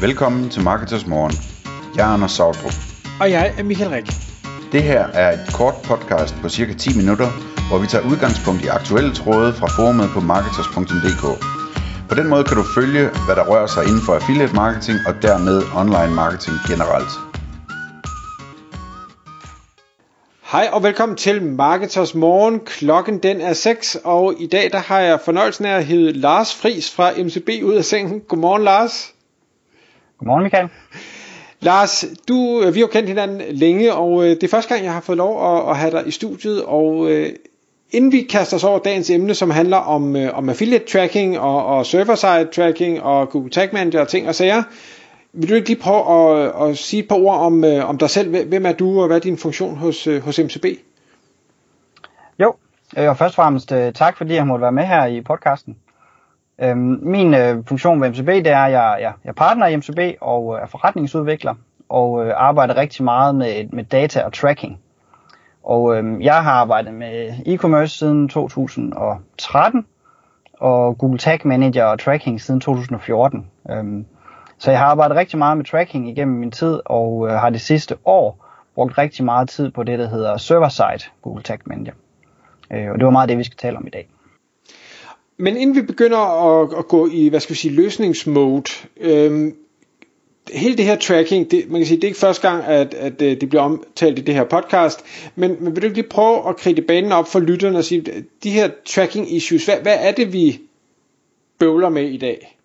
Velkommen til Marketers Morgen. Jeg er Anders Sautrup. Og jeg er Michael Rik. Det her er et kort podcast på cirka 10 minutter, hvor vi tager udgangspunkt i aktuelle tråde fra forumet på marketers.dk. På den måde kan du følge, hvad der rører sig inden for affiliate marketing og dermed online marketing generelt. Hej og velkommen til Marketers Morgen. Klokken den er 6, og i dag der har jeg fornøjelsen af at hedde Lars Fris fra MCB ud af sengen. Godmorgen Lars. Godmorgen Michael. Lars, du, øh, vi har jo kendt hinanden længe, og øh, det er første gang, jeg har fået lov at, at have dig i studiet, og øh, inden vi kaster os over dagens emne, som handler om, om affiliate tracking og, og server-side tracking og Google Tag Manager og ting og sager, vil du ikke lige prøve at, at sige et par ord om, om dig selv? Hvem er du, og hvad er din funktion hos, hos MCB? Jo, og først og fremmest tak, fordi jeg måtte være med her i podcasten. Øhm, min øh, funktion ved MCB, det er, at jeg, jeg, jeg partner i MCB og øh, er forretningsudvikler og øh, arbejder rigtig meget med, med data og tracking. Og øh, jeg har arbejdet med e-commerce siden 2013 og Google Tag Manager og tracking siden 2014. Øhm, så jeg har arbejdet rigtig meget med tracking igennem min tid og øh, har det sidste år brugt rigtig meget tid på det, der hedder server-side Google Tag Manager. Øh, og det var meget det, vi skal tale om i dag. Men inden vi begynder at, at gå i, hvad skal vi sige, løsningsmode, øhm, hele det her tracking, det, man kan sige, det er ikke første gang, at, at øh, det bliver omtalt i det her podcast, men, men vil du ikke lige prøve at kridte banen op for lytterne og sige, de her tracking issues, hvad, hvad er det, vi bøvler med i dag?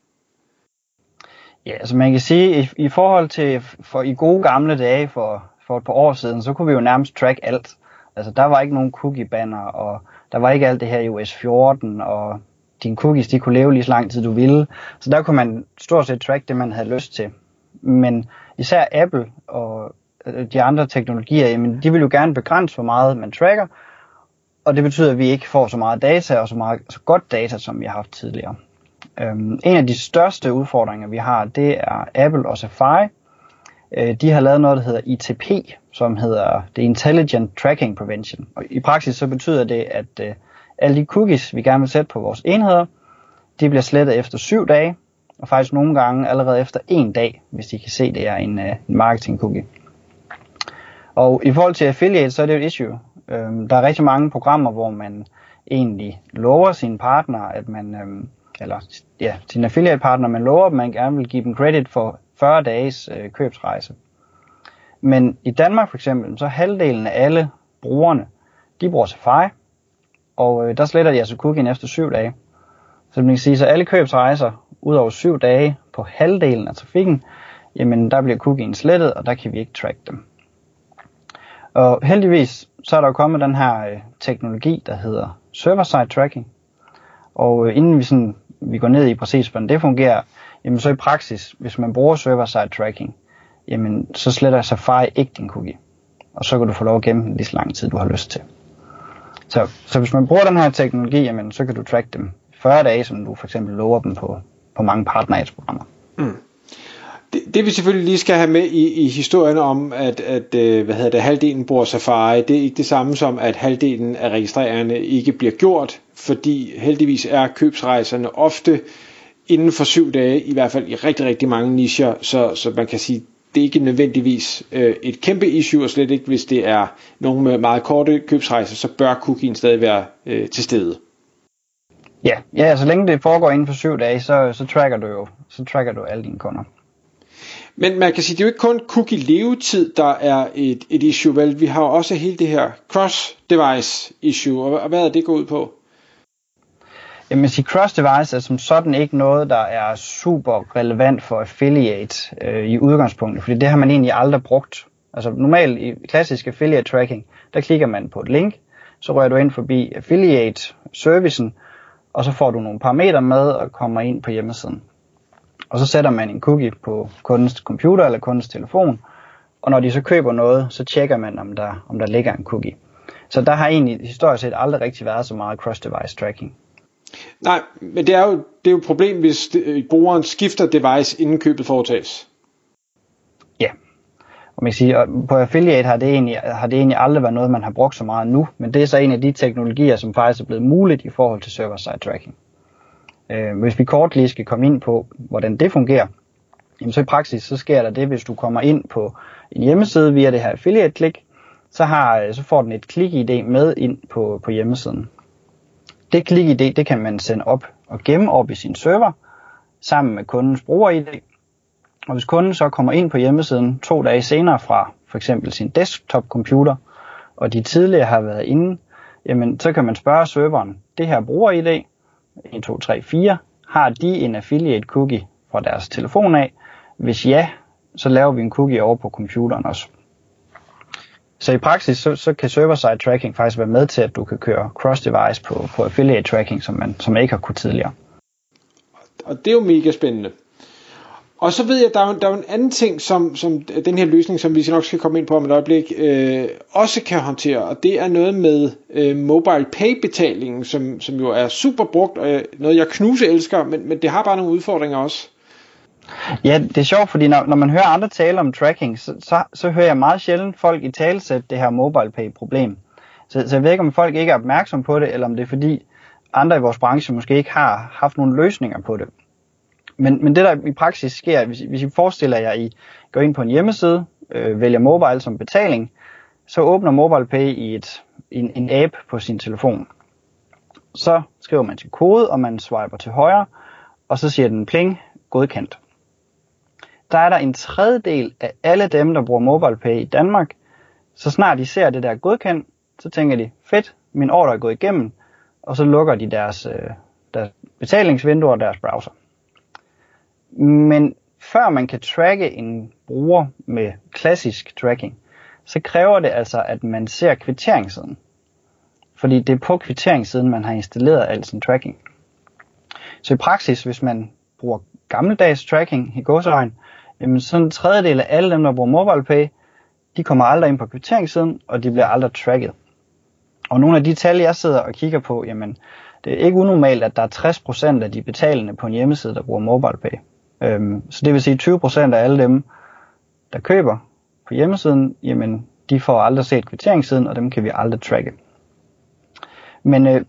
Ja, altså man kan sige, i, i forhold til for i gode gamle dage for, for et par år siden, så kunne vi jo nærmest track alt. Altså der var ikke nogen cookie banner, og der var ikke alt det her i OS 14, og dine cookies de kunne leve lige så lang tid du ville. Så der kunne man stort set track det, man havde lyst til. Men især Apple og øh, de andre teknologier, jamen, de vil jo gerne begrænse, hvor meget man tracker, og det betyder, at vi ikke får så meget data og så, meget, så godt data, som vi har haft tidligere. Øhm, en af de største udfordringer, vi har, det er Apple og Safari. Øh, de har lavet noget, der hedder ITP, som hedder The Intelligent Tracking Prevention. Og i praksis så betyder det, at øh, alle de cookies, vi gerne vil sætte på vores enheder, de bliver slettet efter syv dage, og faktisk nogle gange allerede efter en dag, hvis de kan se, det er en, øh, en marketing cookie. Og i forhold til affiliate, så er det jo et issue. Øhm, der er rigtig mange programmer, hvor man egentlig lover sine partnere, at man, øhm, eller ja, sine affiliate partner, man lover, at man gerne vil give dem credit for 40 dages øh, købsrejse. Men i Danmark for eksempel, så halvdelen af alle brugerne, de bruger Safari, og øh, der sletter de altså cookien efter 7 dage. Så man kan sige, så alle købsrejser ud over 7 dage på halvdelen af trafikken, jamen der bliver cookien slettet, og der kan vi ikke track dem. Og heldigvis, så er der jo kommet den her øh, teknologi, der hedder server-side tracking. Og øh, inden vi, sådan, vi går ned i præcis, hvordan det fungerer, jamen så i praksis, hvis man bruger server-side tracking, jamen så sletter Safari ikke din cookie. Og så kan du få lov at gemme den lige så lang tid, du har lyst til. Så, så hvis man bruger den her teknologi, jamen, så kan du track dem 40 dage, som du for eksempel lover dem på, på mange partner mm. det, det vi selvfølgelig lige skal have med i, i historien om, at, at øh, hvad hedder det, halvdelen bruger Safari, det er ikke det samme som, at halvdelen af registrererne ikke bliver gjort, fordi heldigvis er købsrejserne ofte inden for syv dage, i hvert fald i rigtig, rigtig mange nischer, så, så man kan sige, det er ikke nødvendigvis øh, et kæmpe issue, og slet ikke hvis det er nogle med meget korte købsrejser, så bør cookien stadig være øh, til stede. Ja, ja, så længe det foregår inden for syv dage, så, så tracker du jo så tracker du alle dine kunder. Men man kan sige, det er jo ikke kun cookie levetid, der er et, et issue, vel? Vi har også hele det her cross-device issue, og, og hvad er det gået ud på? Jamen, sige, cross-device er som sådan ikke noget, der er super relevant for affiliate øh, i udgangspunktet, fordi det har man egentlig aldrig brugt. Altså normalt i klassisk affiliate tracking, der klikker man på et link, så rører du ind forbi affiliate-servicen, og så får du nogle parametre med og kommer ind på hjemmesiden. Og så sætter man en cookie på kundens computer eller kundens telefon, og når de så køber noget, så tjekker man, om der, om der ligger en cookie. Så der har egentlig historisk set aldrig rigtig været så meget cross-device tracking. Nej, men det er jo, det er jo et problem, hvis det, øh, brugeren skifter device, inden købet foretages. Ja, og man kan sige, på affiliate har det, egentlig, har det egentlig aldrig været noget, man har brugt så meget nu, men det er så en af de teknologier, som faktisk er blevet muligt i forhold til server-side tracking. Øh, hvis vi kort lige skal komme ind på, hvordan det fungerer, jamen så i praksis, så sker der det, hvis du kommer ind på en hjemmeside via det her affiliate-klik, så, har, øh, så får den et klik-ID med ind på, på hjemmesiden. Det klik-ID, det kan man sende op og gemme op i sin server, sammen med kundens bruger-ID. Og hvis kunden så kommer ind på hjemmesiden to dage senere fra for eksempel sin desktop-computer, og de tidligere har været inde, jamen så kan man spørge serveren, det her bruger-ID, 1, 2, 3, 4, har de en affiliate cookie fra deres telefon af? Hvis ja, så laver vi en cookie over på computeren også. Så i praksis, så, så kan server-side tracking faktisk være med til, at du kan køre cross-device på, på affiliate tracking, som man, som man ikke har kunnet tidligere. Og det er jo mega spændende. Og så ved jeg, at der er, der er en anden ting, som, som den her løsning, som vi nok skal komme ind på om et øjeblik, øh, også kan håndtere, og det er noget med øh, mobile pay betalingen, som, som jo er super brugt, og noget jeg knuse elsker, men, men det har bare nogle udfordringer også. Ja, det er sjovt, fordi når, når man hører andre tale om tracking, så, så, så hører jeg meget sjældent folk i talesæt det her mobile pay problem. Så, så jeg ved ikke, om folk ikke er opmærksom på det, eller om det er fordi andre i vores branche måske ikke har haft nogle løsninger på det. Men, men det der i praksis sker, hvis, hvis I forestiller jer, at I går ind på en hjemmeside, øh, vælger mobile som betaling, så åbner MobilePay i et, en, en app på sin telefon. Så skriver man sin kode, og man swiper til højre, og så siger den pling, godkendt. Der er der en tredjedel af alle dem, der bruger MobilePay i Danmark, så snart de ser det der godkendt, så tænker de, fedt, min ordre er gået igennem, og så lukker de deres, øh, deres betalingsvinduer og deres browser. Men før man kan tracke en bruger med klassisk tracking, så kræver det altså, at man ser kvitteringssiden. Fordi det er på kvitteringssiden, man har installeret al sin tracking. Så i praksis, hvis man bruger gammeldags tracking i godsøjen, jamen sådan en tredjedel af alle dem, der bruger MobilePay, de kommer aldrig ind på kvitteringssiden, og de bliver aldrig tracket. Og nogle af de tal, jeg sidder og kigger på, jamen, det er ikke unormalt, at der er 60% af de betalende på en hjemmeside, der bruger MobilePay. Øhm, så det vil sige 20% af alle dem, der køber på hjemmesiden, jamen de får aldrig set kvitteringssiden, og dem kan vi aldrig tracke. Men øh,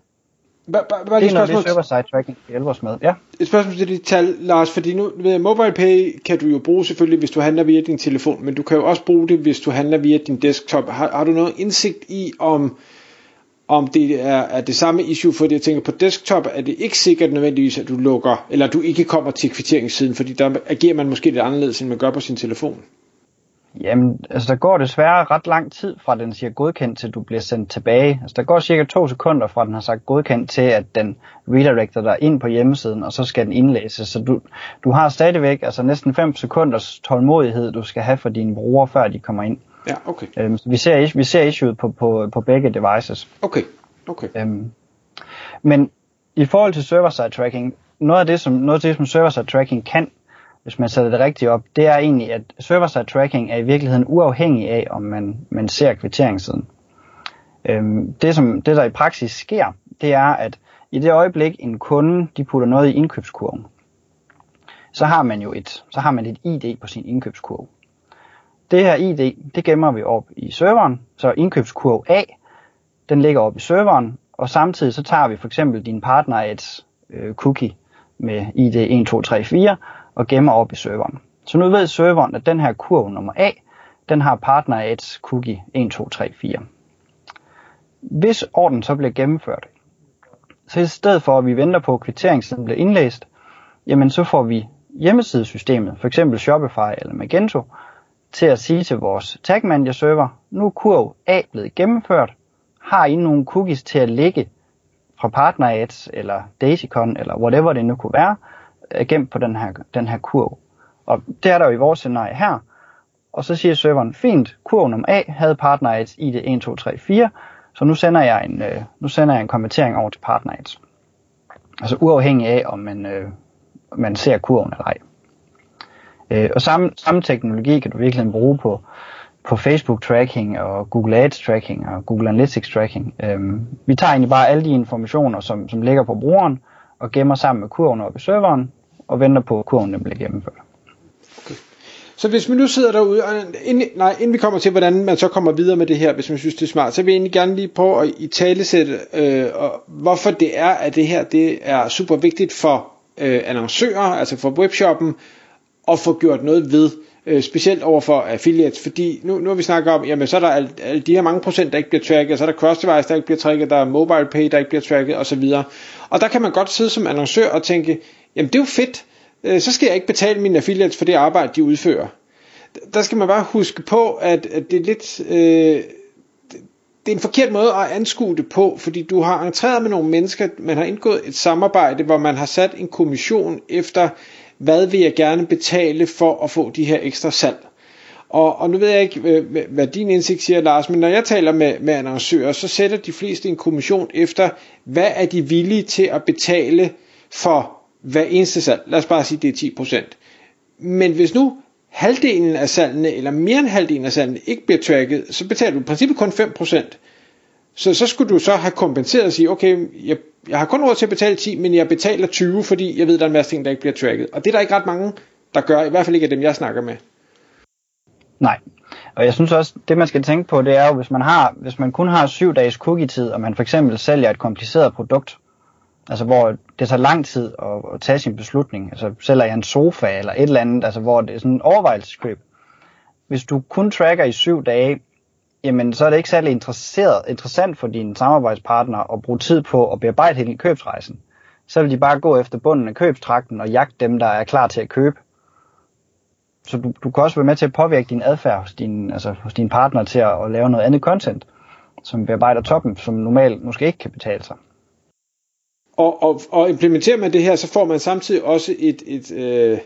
Bare, bare, bare det er det server-side tracking, vi hjælper os med. Ja. Et spørgsmål til dit tal, Lars, fordi nu ved MobilePay kan du jo bruge selvfølgelig, hvis du handler via din telefon, men du kan jo også bruge det, hvis du handler via din desktop. Har, har du noget indsigt i, om om det er, er det samme issue, fordi jeg tænker på desktop, er det ikke sikkert nødvendigvis, at du lukker, eller du ikke kommer til kvitteringssiden, fordi der agerer man måske lidt anderledes, end man gør på sin telefon. Jamen, altså der går desværre ret lang tid fra den siger godkendt til du bliver sendt tilbage. Altså der går cirka to sekunder fra den har sagt godkendt til at den redirecter dig ind på hjemmesiden, og så skal den indlæses. Så du, du har stadigvæk altså næsten 5 sekunders tålmodighed, du skal have for dine brugere, før de kommer ind. Ja, okay. Øhm, så vi ser, vi ser issue på, på, på begge devices. Okay, okay. Øhm, men i forhold til server-side tracking, noget af det, som, noget af det, som server-side tracking kan, hvis man sætter det rigtigt op, det er egentlig, at server-side tracking er i virkeligheden uafhængig af, om man, man ser kvitteringssiden. Øhm, det, som, det, der i praksis sker, det er, at i det øjeblik, en kunde de putter noget i indkøbskurven, så har man jo et, så har man et ID på sin indkøbskurve. Det her ID, det gemmer vi op i serveren, så indkøbskurv A, den ligger op i serveren, og samtidig så tager vi for eksempel din partner et øh, cookie med ID 1234, og gemmer op i serveren. Så nu ved serveren, at den her kurv nummer A, den har partner et cookie 1, 2, 3, 4. Hvis orden så bliver gennemført, så i stedet for at vi venter på, at kvitteringssiden bliver indlæst, jamen så får vi hjemmesidesystemet, for eksempel Shopify eller Magento, til at sige til vores Tag Manager server, nu er kurv A blevet gennemført, har I nogle cookies til at lægge fra Partner Ads eller Daisycon eller whatever det nu kunne være, gemt på den her, den her kurv. Og det er der jo i vores scenarie her. Og så siger serveren, fint, kurv nummer A havde Partner Ads ID 1, 2, 3, 4, så nu sender jeg en, øh, nu sender jeg en konvertering over til Partner Ads. Altså uafhængig af, om man, øh, man ser kurven eller ej. Øh, og samme, samme teknologi kan du virkelig bruge på, på Facebook tracking og Google Ads tracking og Google Analytics tracking. Øhm, vi tager egentlig bare alle de informationer, som, som ligger på brugeren, og gemmer sammen med kurven op i serveren, og venter på, at kurven bliver gennemført. Okay. Så hvis man nu sidder derude, og inden, nej, inden vi kommer til, hvordan man så kommer videre med det her, hvis man synes, det er smart, så vil jeg egentlig gerne lige prøve at i talesætte, øh, og hvorfor det er, at det her det er super vigtigt for øh, annoncører, altså for webshoppen, at få gjort noget ved, øh, specielt over for affiliates, fordi nu, nu har vi snakket om, jamen så er der alle, alle de her mange procent, der ikke bliver tracket, så er der cross-device, der ikke bliver tracket, der er mobile pay, der ikke bliver tracket osv. Og der kan man godt sidde som annoncør og tænke, jamen det er jo fedt, øh, så skal jeg ikke betale mine affiliates for det arbejde, de udfører. Der skal man bare huske på, at, at det er lidt... Øh, det er en forkert måde at anskue det på, fordi du har entreret med nogle mennesker, man har indgået et samarbejde, hvor man har sat en kommission efter, hvad vil jeg gerne betale for at få de her ekstra salg. Og, og nu ved jeg ikke, hvad din indsigt siger, Lars, men når jeg taler med, med annoncører, så sætter de fleste en kommission efter, hvad er de villige til at betale for hver eneste salg. Lad os bare sige, det er 10%. Men hvis nu halvdelen af salgene, eller mere end halvdelen af salgene, ikke bliver tracket, så betaler du i princippet kun 5%. Så så skulle du så have kompenseret og sige, okay, jeg, jeg har kun råd til at betale 10, men jeg betaler 20, fordi jeg ved, der er en masse ting, der ikke bliver tracket. Og det er der ikke ret mange, der gør, i hvert fald ikke af dem, jeg snakker med. Nej, og jeg synes også, det man skal tænke på, det er jo, hvis man, har, hvis man kun har syv dages cookie-tid, og man for eksempel sælger et kompliceret produkt, altså hvor det tager lang tid at, at tage sin beslutning, altså sælger jeg en sofa eller et eller andet, altså hvor det er sådan en overvejelseskøb. Hvis du kun tracker i syv dage, jamen så er det ikke særlig interesseret, interessant for dine samarbejdspartnere at bruge tid på at bearbejde hele købsrejsen. Så vil de bare gå efter bunden af købstrakten og jagte dem, der er klar til at købe. Så du, du kan også være med til at påvirke din adfærd hos din, altså hos din partner til at, at lave noget andet content, som bearbejder toppen, som normalt måske ikke kan betale sig. Og, og, og implementerer man det her, så får man samtidig også et, et øh,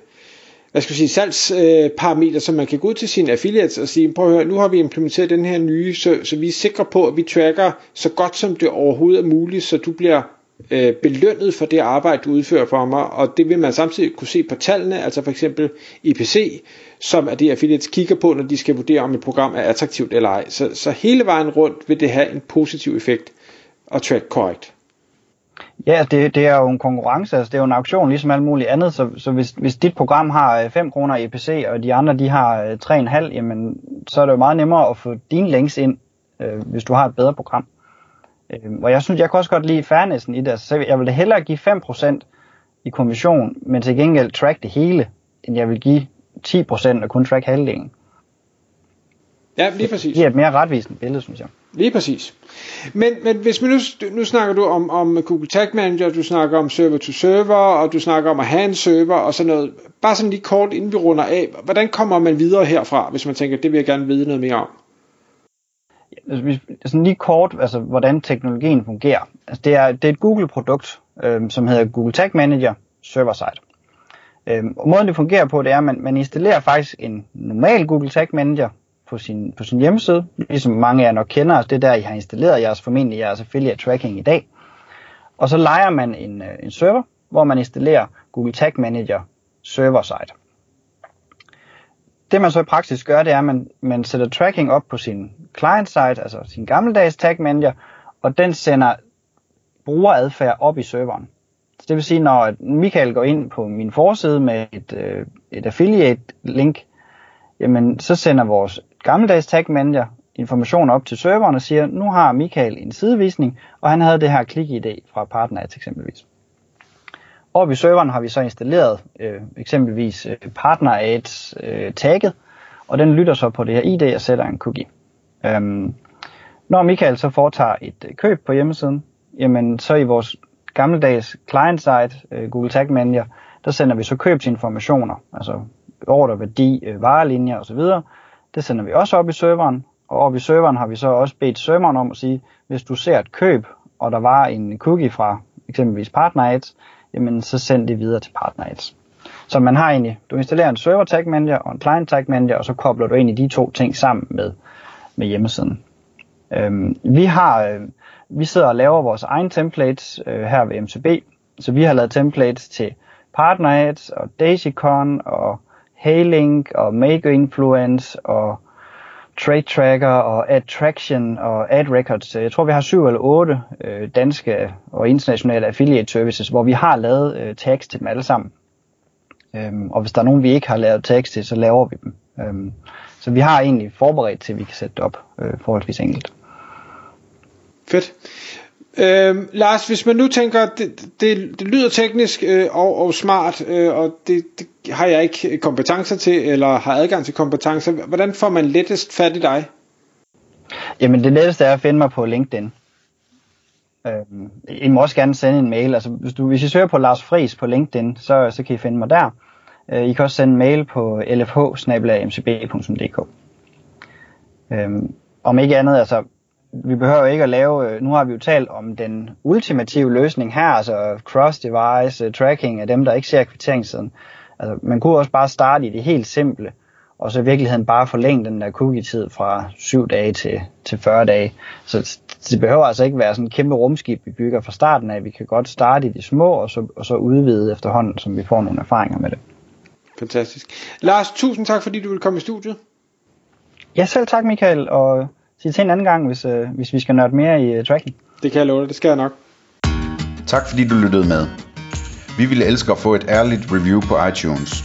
hvad skal sige, salgsparameter, øh, som man kan gå ud til sine affiliates og sige, prøv at høre, nu har vi implementeret den her nye, så, så vi er sikre på, at vi tracker så godt som det overhovedet er muligt, så du bliver øh, belønnet for det arbejde, du udfører for mig, og det vil man samtidig kunne se på tallene, altså for eksempel IPC, som er det affiliates kigger på, når de skal vurdere, om et program er attraktivt eller ej. Så, så hele vejen rundt vil det have en positiv effekt at track korrekt. Ja, altså, det, det er jo en konkurrence, altså det er jo en auktion ligesom alt muligt andet, så, så hvis, hvis dit program har øh, 5 kroner i EPC, og de andre de har øh, 3,5, jamen så er det jo meget nemmere at få dine links ind, øh, hvis du har et bedre program. Øh, og jeg synes, jeg kan også godt lide fairnessen i det, altså jeg vil da hellere give 5% i kommission, men til gengæld track det hele, end jeg vil give 10% og kun track halvdelen. Ja, lige præcis. Det giver et mere retvisende billede, synes jeg. Lige præcis. Men, men hvis man nu, nu snakker du om, om Google Tag Manager, du snakker om server to server, og du snakker om at have en server og sådan noget. Bare sådan lige kort, inden vi runder af. Hvordan kommer man videre herfra, hvis man tænker, det vil jeg gerne vide noget mere om? Altså, sådan lige kort, altså hvordan teknologien fungerer. Altså, det, er, det er et Google-produkt, øh, som hedder Google Tag Manager Server-Side. Øh, og måden det fungerer på, det er, at man, man installerer faktisk en normal Google Tag Manager, på sin, på sin hjemmeside, ligesom mange af jer nok kender, altså det er der, I har installeret jeres formentlig jeres affiliate tracking i dag. Og så leger man en, øh, en server, hvor man installerer Google Tag Manager server side. Det man så i praksis gør, det er, at man, man sætter tracking op på sin client side, altså sin gammeldags tag manager, og den sender brugeradfærd op i serveren. Så det vil sige, når Michael går ind på min forside med et, øh, et affiliate link, jamen så sender vores gammeldags tag manager information op til serveren og siger, nu har Michael en sidevisning, og han havde det her klik-ID fra PartnerAds eksempelvis. Og i serveren har vi så installeret øh, eksempelvis øh, PartnerAds øh, tagget, og den lytter så på det her ID og sætter en cookie. Øhm, når Michael så foretager et øh, køb på hjemmesiden, jamen så i vores gammeldags client-side, øh, Google Tag Manager, der sender vi så købsinformationer, altså ordreværdi, øh, varelinjer osv., det sender vi også op i serveren, og op i serveren har vi så også bedt serveren om at sige, hvis du ser et køb, og der var en cookie fra eksempelvis PartnerAds, jamen så send det videre til PartnerAds. Så man har egentlig, du installerer en server tag manager og en client tag manager, og så kobler du egentlig de to ting sammen med, med hjemmesiden. Øhm, vi har, øh, vi sidder og laver vores egen templates øh, her ved MCB, så vi har lavet templates til PartnerAds og DaisyCon og Haylink og Maker Influence og Trade Tracker og Attraction og Ad Records. Jeg tror, vi har syv eller otte øh, danske og internationale affiliate services, hvor vi har lavet øh, tags til dem alle sammen. Øhm, og hvis der er nogen, vi ikke har lavet tags til, så laver vi dem. Øhm, så vi har egentlig forberedt til, at vi kan sætte det op øh, forholdsvis enkelt. Fedt. Øhm, Lars, hvis man nu tænker, det, det, det lyder teknisk øh, og, og smart, øh, og det, det har jeg ikke kompetencer til, eller har adgang til kompetencer, hvordan får man lettest fat i dig? Jamen det letteste er at finde mig på LinkedIn. Øhm, I må også gerne sende en mail. Altså, hvis, du, hvis I søger på Lars Fris på LinkedIn, så, så kan I finde mig der. Øh, I kan også sende en mail på lfh øhm, Om ikke andet, altså vi behøver ikke at lave, øh, nu har vi jo talt om den ultimative løsning her, altså cross-device uh, tracking af dem, der ikke ser kvitteringssiden. Altså, man kunne også bare starte i det helt simple, og så i virkeligheden bare forlænge den der cookie-tid fra 7 dage til, til 40 dage. Så det behøver altså ikke være sådan en kæmpe rumskib, vi bygger fra starten af. Vi kan godt starte i de små, og så, og så udvide efterhånden, som vi får nogle erfaringer med det. Fantastisk. Lars, tusind tak, fordi du vil komme i studiet. Ja, selv tak Michael, og sige til en anden gang, hvis, øh, hvis vi skal nørde mere i uh, tracking. Det kan jeg love dig, det skal jeg nok. Tak fordi du lyttede med. Vi ville elske at få et ærligt review på iTunes.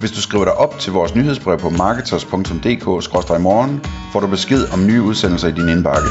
Hvis du skriver dig op til vores nyhedsbrev på marketers.dk-morgen, får du besked om nye udsendelser i din indbakke.